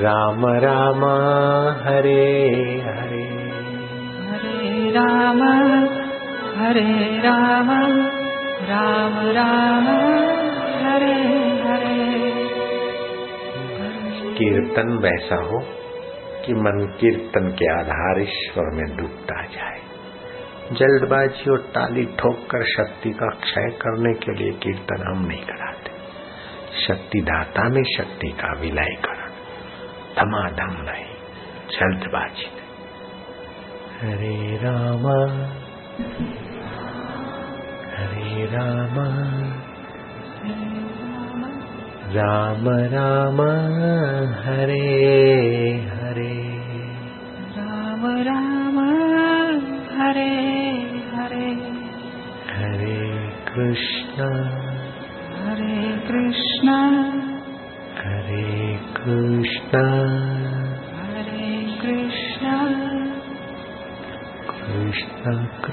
राम राम हरे हरे। हरे राम हरे राम राम राम हरे हरे। कीर्तन वैसा हो कि मन कीर्तन के आधार ईश्वर में डूबता जाए। जल्दबाजी और ताली ठोक कर शक्ति का क्षय करने के लिए कीर्तन हम नहीं कराते। शक्ति दाता में शक्ति का विलयकरण धमाधम जल्दबाजी नहीं हरे राम हरे राम राम राम हरे हरे। राम राम हरे हरे। हरे कृष्ण हरे कृष्ण। हरे कृष्ण।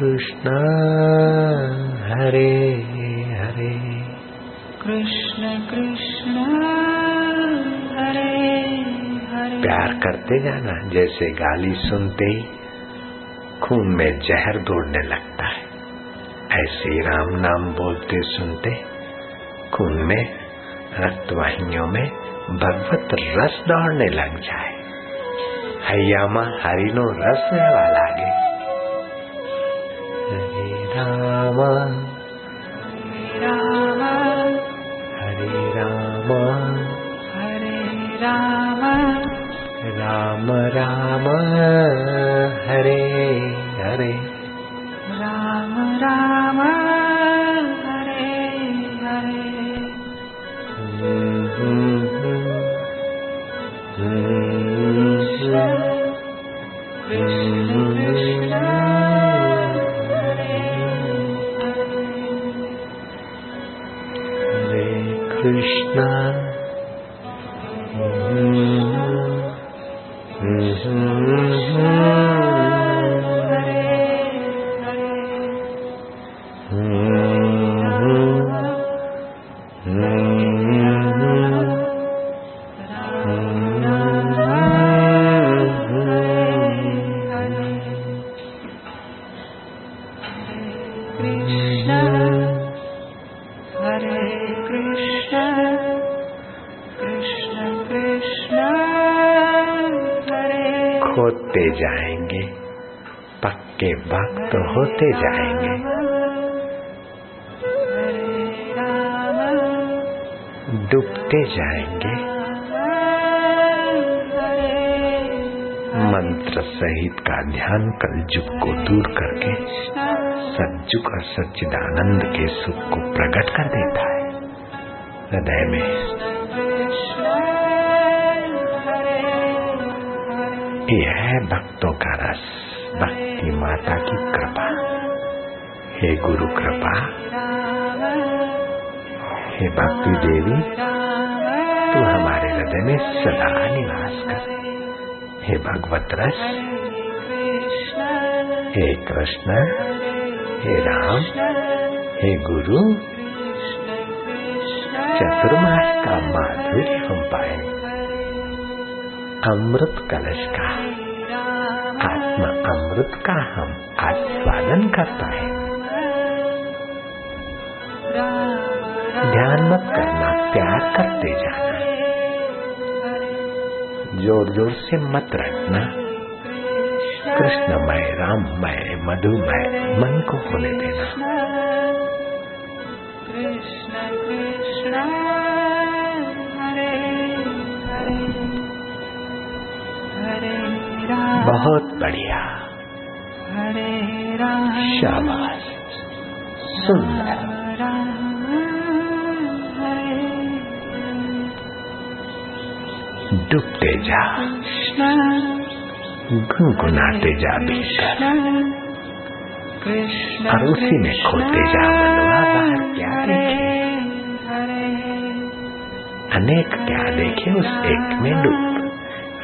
कृष्ण हरे हरे। कृष्ण कृष्ण हरे हरे। प्यार करते जाना जैसे गाली सुनते ही खून में जहर दौड़ने लगता है। ऐसे राम नाम बोलते सुनते खून में रक्तवाहिनियों में भगवत रस दौड़ने लग जाए। हयामा हरिनो रस वाला गे Rama Rama. Hare Rama. Hare Rama. Rama Rama. होते जाएँगे। डूबते जाएँगे। मंत्र सहित का ध्यान कलजुग को दूर करके सज्जुग और सच्चिदानंद के सुख को प्रकट कर देता है। हृदय में यह है भक्तों का रस, भक्ति माता की कृपा। हे गुरु कृपा, हे भक्ति देवी, तू हमारे हृदय में सदा निवास कर। हे भगवत रस, हे कृष्ण, हे राम, हे गुरु, चतुर्मास का माधुर्य हम पाए। अमृत कलश का, आत्मा अमृत का हम आस्वादन कर पाए। ध्यान मत करना प्यार करते जाना। ज़ोर ज़ोर से मत रखना कृष्णमय, राममय, मधुमय, मन को होने देना। बहुत बढ़िया। हरे राम शाबाश। सुंदर। डूबते जा, गुनगुनाते जा भीतर और उसी में खोते जा क्या देखे अनेक क्या देखे उस एक में डूब।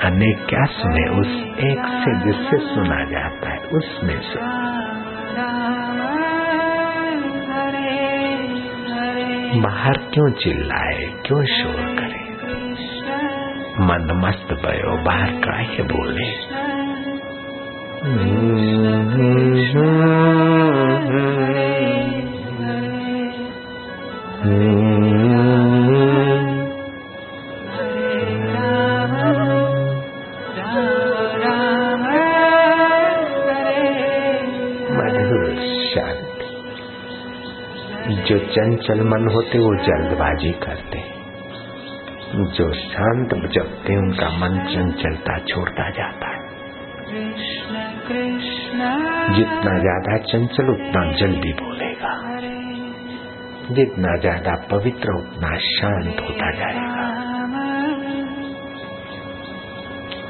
अनेक क्या सुने उस एक से जिससे सुना जाता है, उसमें सुन बाहर क्यों चिल्लाए, क्यों शोर करे? मंद मस्त भयो बाहर काहे बोले? शांति। जो चंचल मन होते वो जल्दबाजी करते। जो शांत जपते उनका मन चंचलता छोड़ता जाता है। जितना ज़्यादा चंचल उतना जल्दी बोलेगा। जितना ज़्यादा पवित्र उतना शांत होता जाएगा।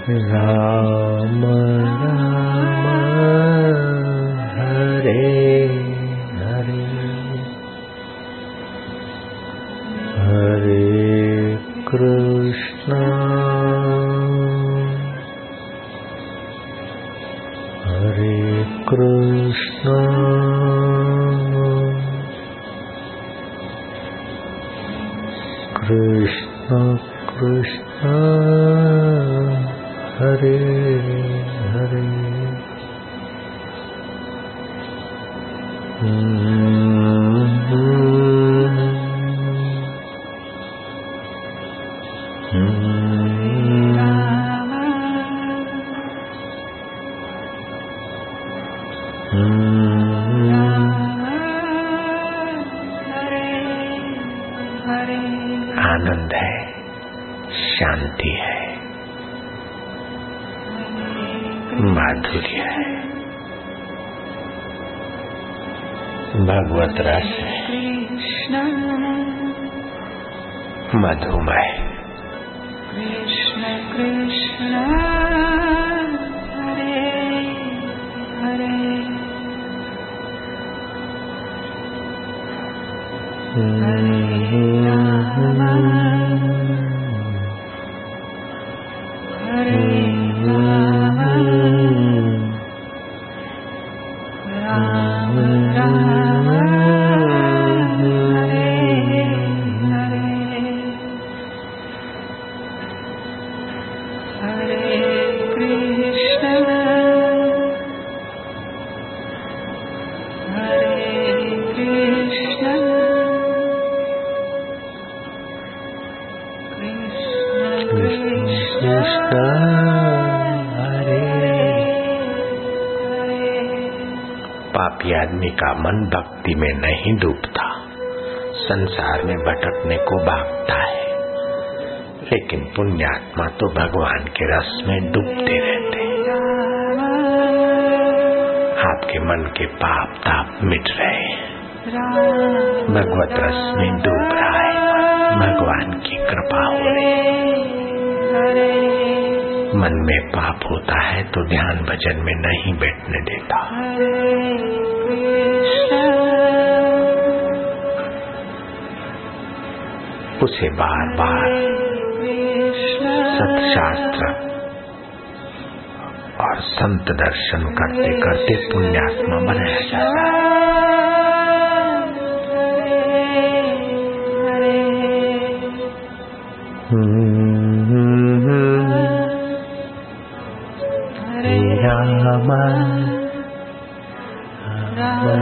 राम राम। कृष्ण कृष्ण हरे। हरे भगवत रस है मधुमय कृष्ण कृष्ण हरे हरे हरे। लेकिन पुण्यात्मा तो भगवान के रस में डूबते रहते आपके मन के पाप ताप मिट रहे हैं। भगवत रस में डूब रहा है। भगवान की कृपा हो रही मन में पाप होता है तो ध्यान भजन में नहीं बैठने देता। उसे बार बार सत्शास्त्र और संत दर्शन करते करते पुण्यात्मा बनाया जाता है हरे राम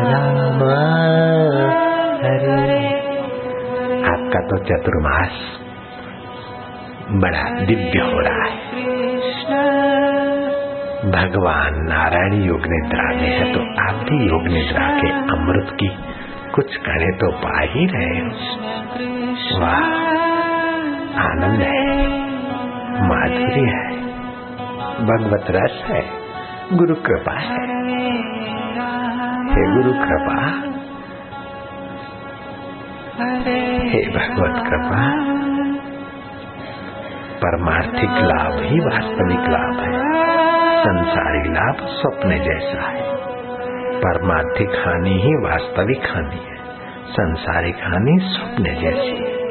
राम हरे आपका तो चतुर्मास बड़ा दिव्य हो रहा है। भगवान नारायण योग निद्रा में है तो आप भी योग निद्रा के अमृत की कुछ कणे तो पा ही रहे वाह, आनंद है। माधुर्य है। भगवत रस है। गुरु कृपा है। हे गुरु कृपा। हे भगवत कृपा। परमार्थिक लाभ ही वास्तविक लाभ है। संसारी लाभ स्वप्न जैसा है। परमार्थिक हानि ही वास्तविक हानि है। संसारिक हानि स्वप्न जैसी है।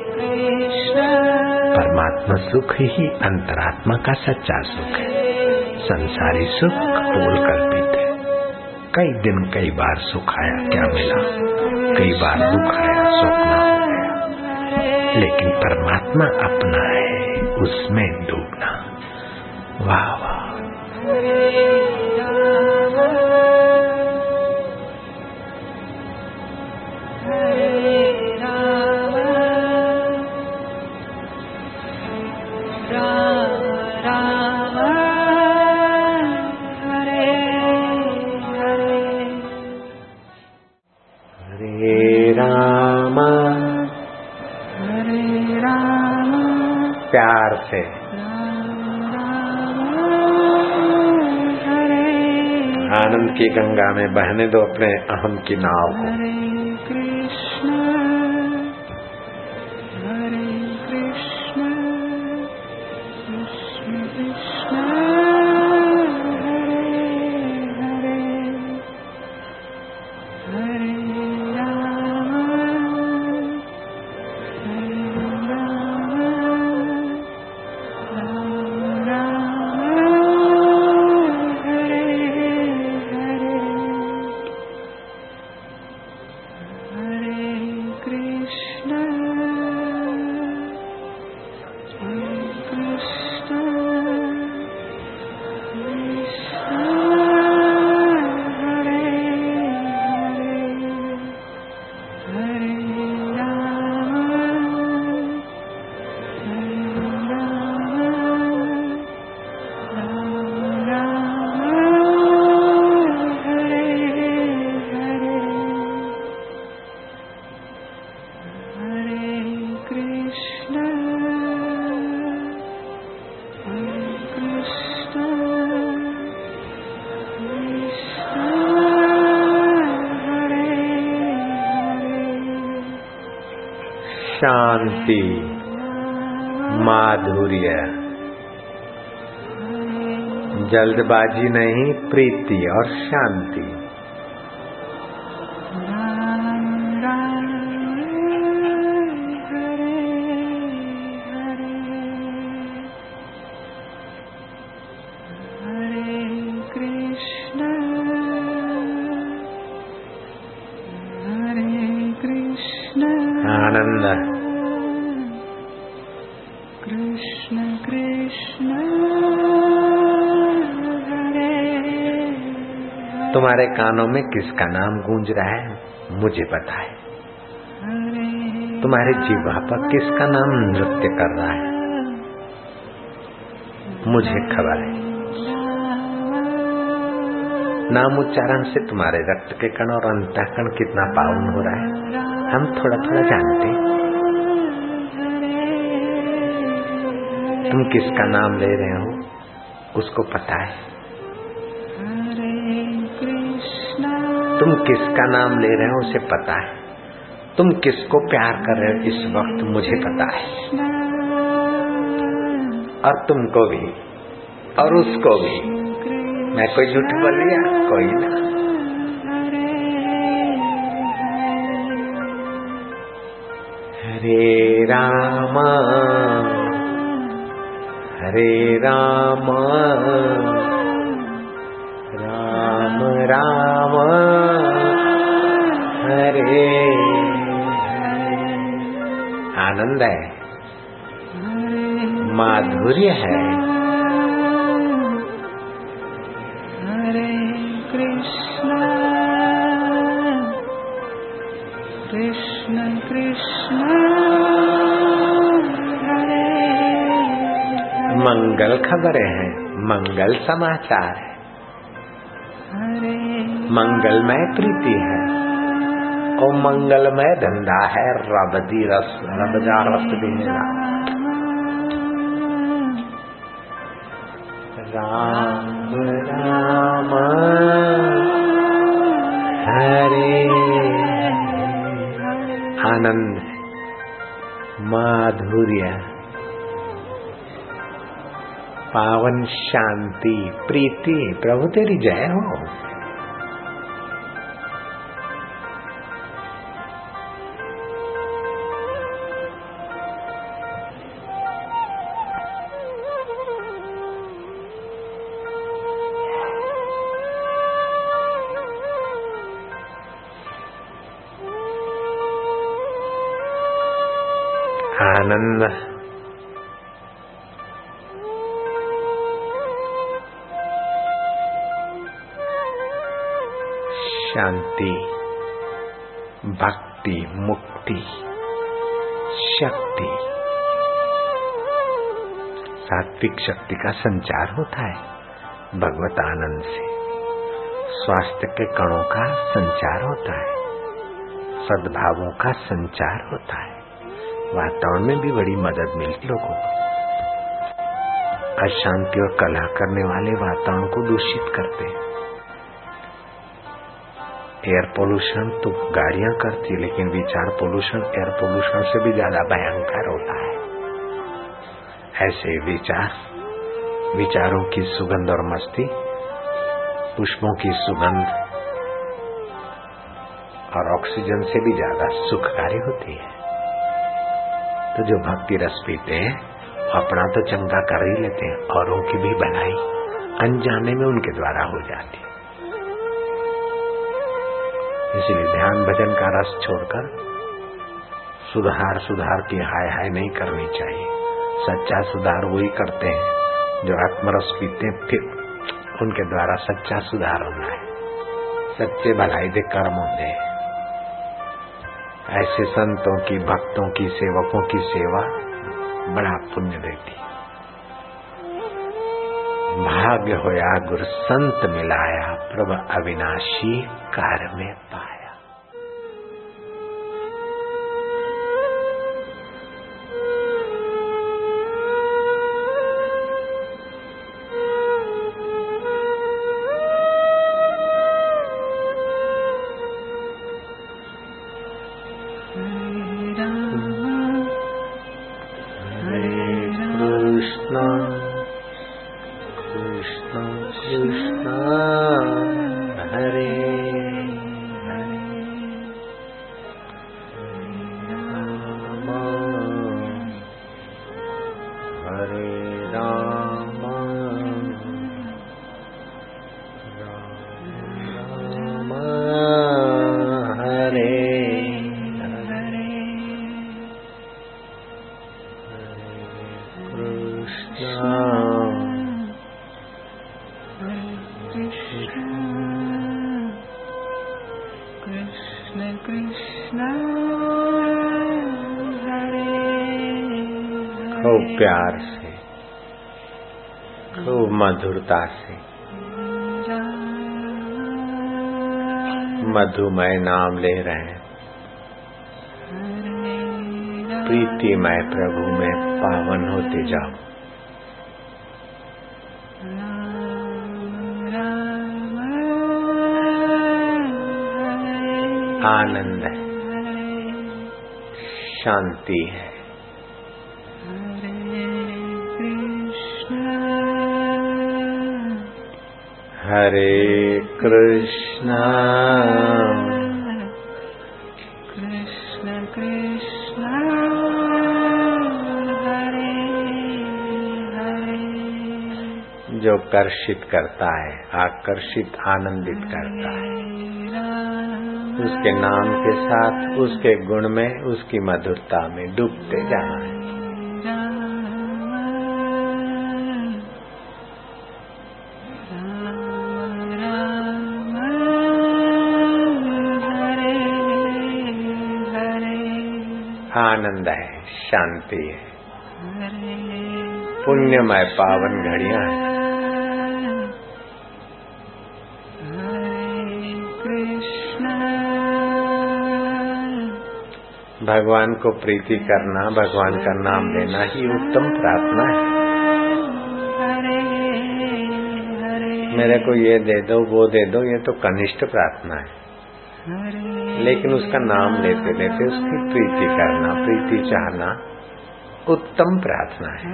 परमात्मा सुख ही अंतरात्मा का सच्चा सुख है। संसारी सुख पोल कल्पित है। कई दिन कई बार सुख आया क्या मिला? कई बार दुख आया स्वप्न लेकिन परमात्मा अपना है। उसमें डूबना। वाह वाह। आनंद की गंगा में बहने दो अपने अहम की नाव को। शांति माधुर्य। जल्दबाजी नहीं प्रीति और शांति। तुम्हारे कानों में किसका नाम गूंज रहा है? मुझे है तुम्हारे जीवा पर किसका नाम नृत्य कर रहा है? मुझे खबर है। नाम उच्चारण से तुम्हारे रक्त के कण और अंतःकण कितना पावन हो रहा है? हम थोड़ा थोड़ा जानते हैं। तुम किसका नाम ले रहे हो, उसको पता है। तुम किसका नाम ले रहे हो उसे पता है। तुम किसको प्यार कर रहे हो इस वक्त मुझे पता है। और तुमको भी, और उसको भी। मैं कोई झूठ बोल लिया कोई ना। हरे रामा हरे रामा। राम हरे। आनंद है। माधुर्य है। हरे कृष्ण कृष्ण कृष्ण मंगल खबरें हैं मंगल समाचार है। मंगलमय प्रीति है। और मंगलमय धंधा है रबदी रस रबदा रस देना राम राम, हरे। आनंद, माधुर्य। पावन शांति, प्रीति, प्रभु तेरी जय हो। आनंद। शांति, भक्ति, मुक्ति, शक्ति। सात्विक शक्ति का संचार होता है भगवत आनंद से। स्वास्थ्य के कणों का संचार होता है, सद्भावों का संचार होता है। वातावरण में भी बड़ी मदद मिलती लोगों को। अशांति और कला करने वाले वातावरण को दूषित करते हैं। एयर पोल्यूशन तो गाड़ियाँ करती है, लेकिन विचार पोल्यूशन, एयर पोल्यूशन से भी ज़्यादा भयंकर होता है। ऐसे विचार, विचारों की सुगंध और मस्ती, पुष्पों की सुगंध और ऑक्सीजन से भी ज़्यादा सुखकारी होती है। तो जो भक्ति रस पीते हैं, अपना तो चंगा कर ही लेते हैं, औरों की भी भलाई अनजाने में उनके द्वारा हो जाती है। इसलिए ध्यान भजन का रस छोड़कर सुधार सुधार की हाय हाय नहीं करनी चाहिए। सच्चा सुधार वही करते हैं, जो आत्मरस पीते हैं, फिर उनके द्वारा सच्चा सुधार होना है। सच्चे भलाई दे कर्म होंगे ऐसे संतों की, भक्तों की, सेवकों की सेवा बड़ा पुण्य देती। भाग्य होया, गुरु संत मिलाया, प्रभ अविनाशी कार में प्यार से, खूब मधुरता से। मधुमय नाम ले रहे हैं। प्रीतिमय प्रभु, में पावन होते जाओ आनंद है, शांति है। हरे कृष्णा। कृष्ण कृष्ण हरे जो कर्षित करता है, आकर्षित, आनंदित करता है। उसके नाम के साथ, उसके गुण में, उसकी मधुरता में डूबते जाना है। आनंद है शांति है। पुण्यमय पावन घड़िया है। भगवान को प्रीति करना भगवान का नाम लेना ही उत्तम प्रार्थना है। मेरे को ये दे दो वो दे दो ये तो कनिष्ठ प्रार्थना है। लेकिन उसका नाम लेते लेते उसकी प्रीति करना, प्रीति चाहना उत्तम प्रार्थना है।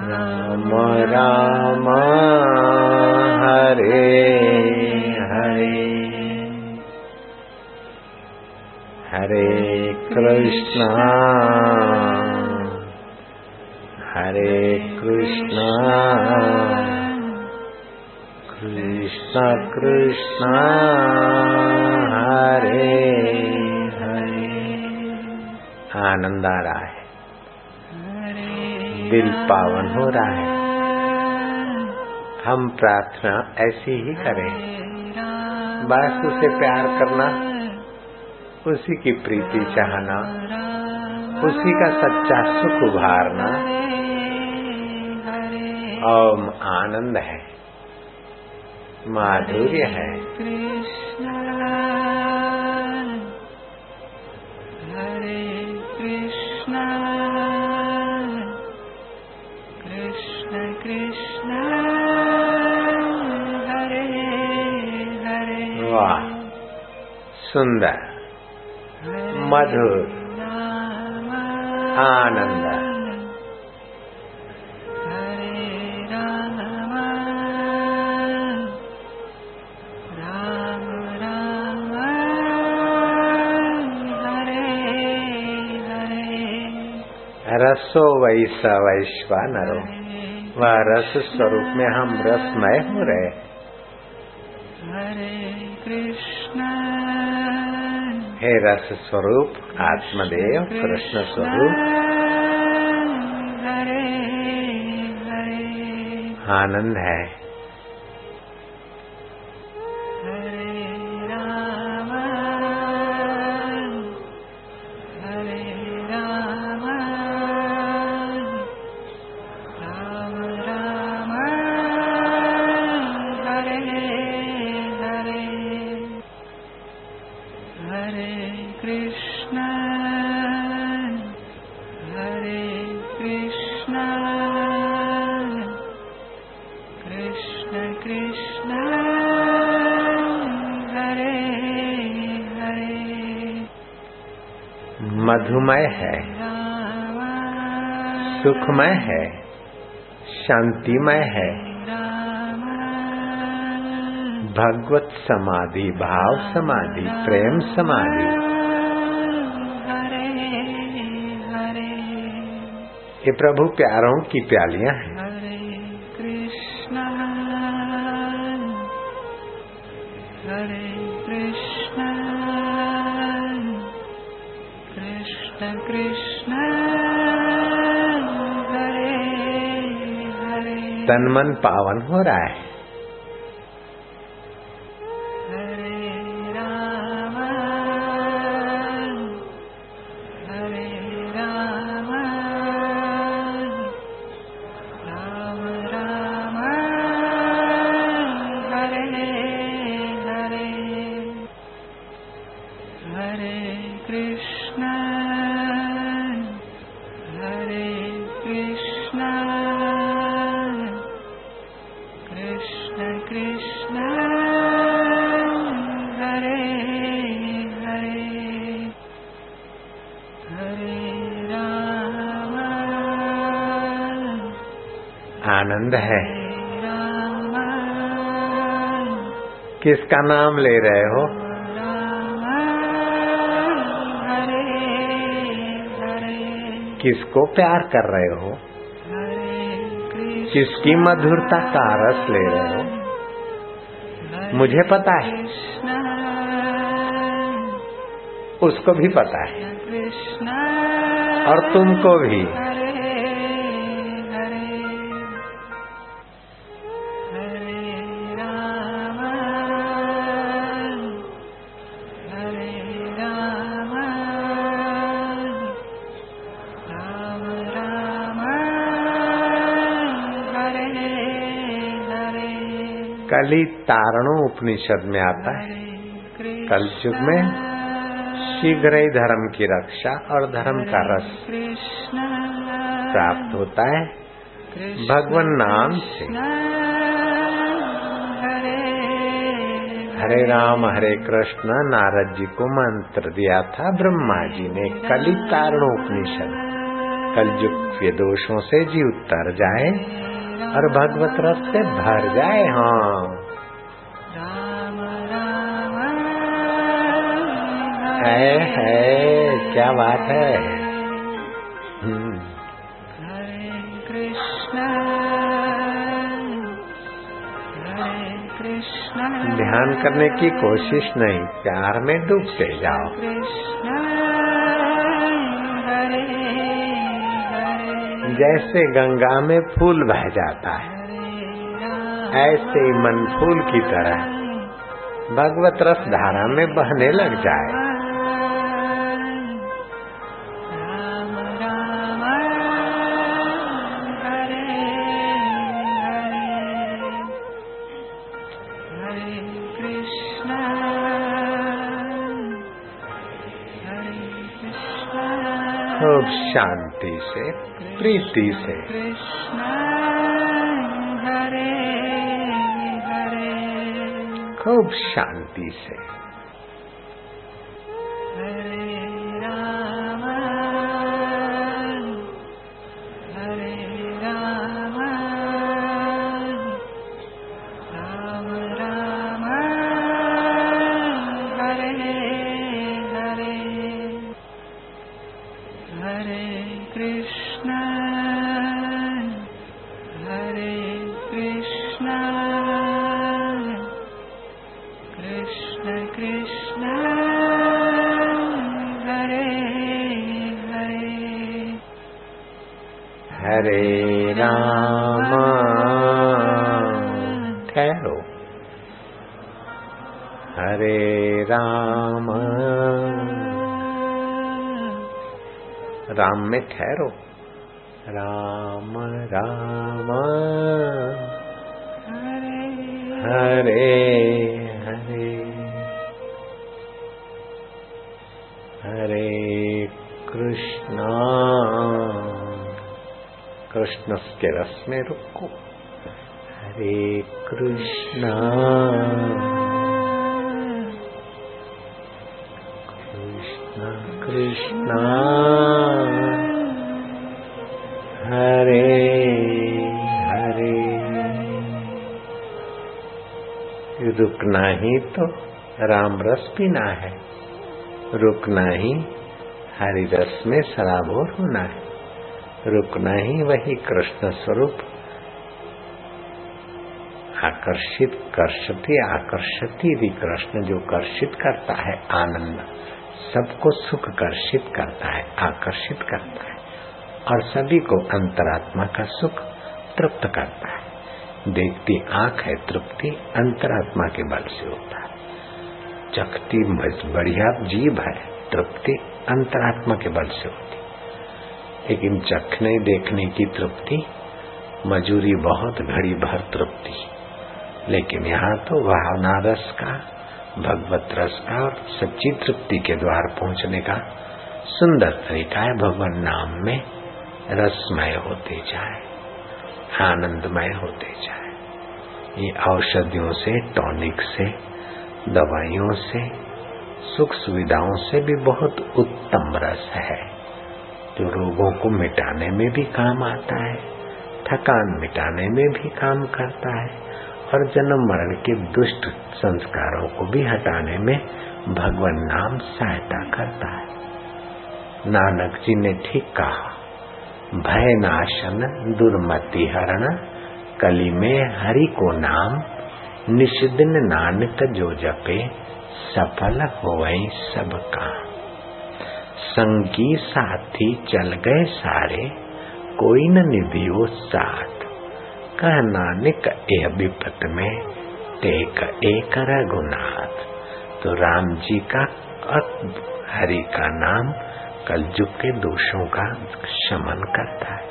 राम राम, हरे हरे। हरे कृष्णा। हरे कृष्णा। कृष्ण कृष्ण, हरे हरे। आनंद आ रहा है। दिल पावन हो रहा है। हम प्रार्थना ऐसी ही करें। बस उसे प्यार करना, उसी की प्रीति चाहना, उसी का सच्चा सुख उभारना ओम आनंद है माधुर्य है। कृष्ण हरे कृष्ण कृष्ण कृष्ण हरे हरे। वाह सुंदर मधुर आनंद। रसो वैसा वैश्वा नरो। वह रस स्वरूप में हम रसमय हो रहे। हरे कृष्ण। हे रस स्वरूप आत्मदेव कृष्ण। स्वरूप। आनंद है। मधुमय है सुखमय है शांतिमय है। भगवत समाधि भाव समाधि प्रेम समाधि। ये प्रभु प्यारों की प्यालियाँ हैं। तन मन पावन हो रहा है। आनंद है। किसका नाम ले रहे हो? किसको प्यार कर रहे हो? किसकी मधुरता का रस ले रहे हो? मुझे पता है। उसको भी पता है। और तुमको भी। कली तारणो उपनिषद में आता है। कल युग में शीघ्र ही धर्म की रक्षा और धर्म का रस प्राप्त होता है। भगवान नाम से। हरे हरे राम, हरे कृष्ण, नारद जी को मंत्र दिया था ब्रह्मा जी ने कली तारणोपनिषद कलयुग के दोषों से जी उतर जाए और भगवत रस से भर जाए हाँ। है है क्या बात है? हम्म, ध्यान करने की कोशिश नहीं प्यार में डूबते जाओ। जैसे गंगा में फूल बह जाता है। ऐसे ही मन फूल की तरह भगवत रस धारा में बहने लग जाए। खूब शांति से प्रीति से। कृष्ण हरे हरे। खूब शांति से। ठहरो। हरे राम। राम में ठहरो। राम राम। हरे हरे। हरे कृष्णा। कृष्ण के रस में रुको। हरे कृष्णा। कृष्ण कृष्ण। हरे हरे। रुकना ही तो राम रस पीना है। रुकना ही हरि रस में सराबोर होना है। रुकना ही वही कृष्ण स्वरूप आकर्षित, कर्षति, आकर्षति भी कृष्ण जो कर्षित करता है, आनंद, सबको सुख कर्षित करता है, आकर्षित करता है, और सभी को अंतरात्मा का सुख तृप्त करता है। देखती आँख है तृप्ति, अंतरात्मा के बल से होता है। चखती बढ़िया जीव है, तृप्ति, अंतरात्मा के बल से होती लेकिन चखने, देखने की तृप्ति, मजूरी बहुत, घड़ी भर तृप्ति। लेकिन यहाँ तो भावना रस का, भगवत रस का और सच्ची तृप्ति के द्वार पहुँचने का सुंदर तरीका है। भगवान नाम में रसमय होते जाए, आनंदमय होते जाए। ये औषधियों से टॉनिक से, दवाइयों से, सुख सुविधाओं से भी बहुत उत्तम रस है। जो रोगों को मिटाने में भी काम आता है, थकान मिटाने में भी काम करता है। और जन्म मरण के दुष्ट संस्कारों को भी हटाने में भगवान नाम सहायता करता है। नानक जी ने ठीक कहा, भय नाशन, दुर्मति हरण, कली में हरि को नाम, निषिदिन नानक जो जपे, सफल हो सब काम। संगी साथी चल गए सारे, कोई न निधियो साथ। नानक ए विपत में टेक एक रघुनाथ। तो राम जी का हरि का नाम कलयुग के दोषों का शमन करता है।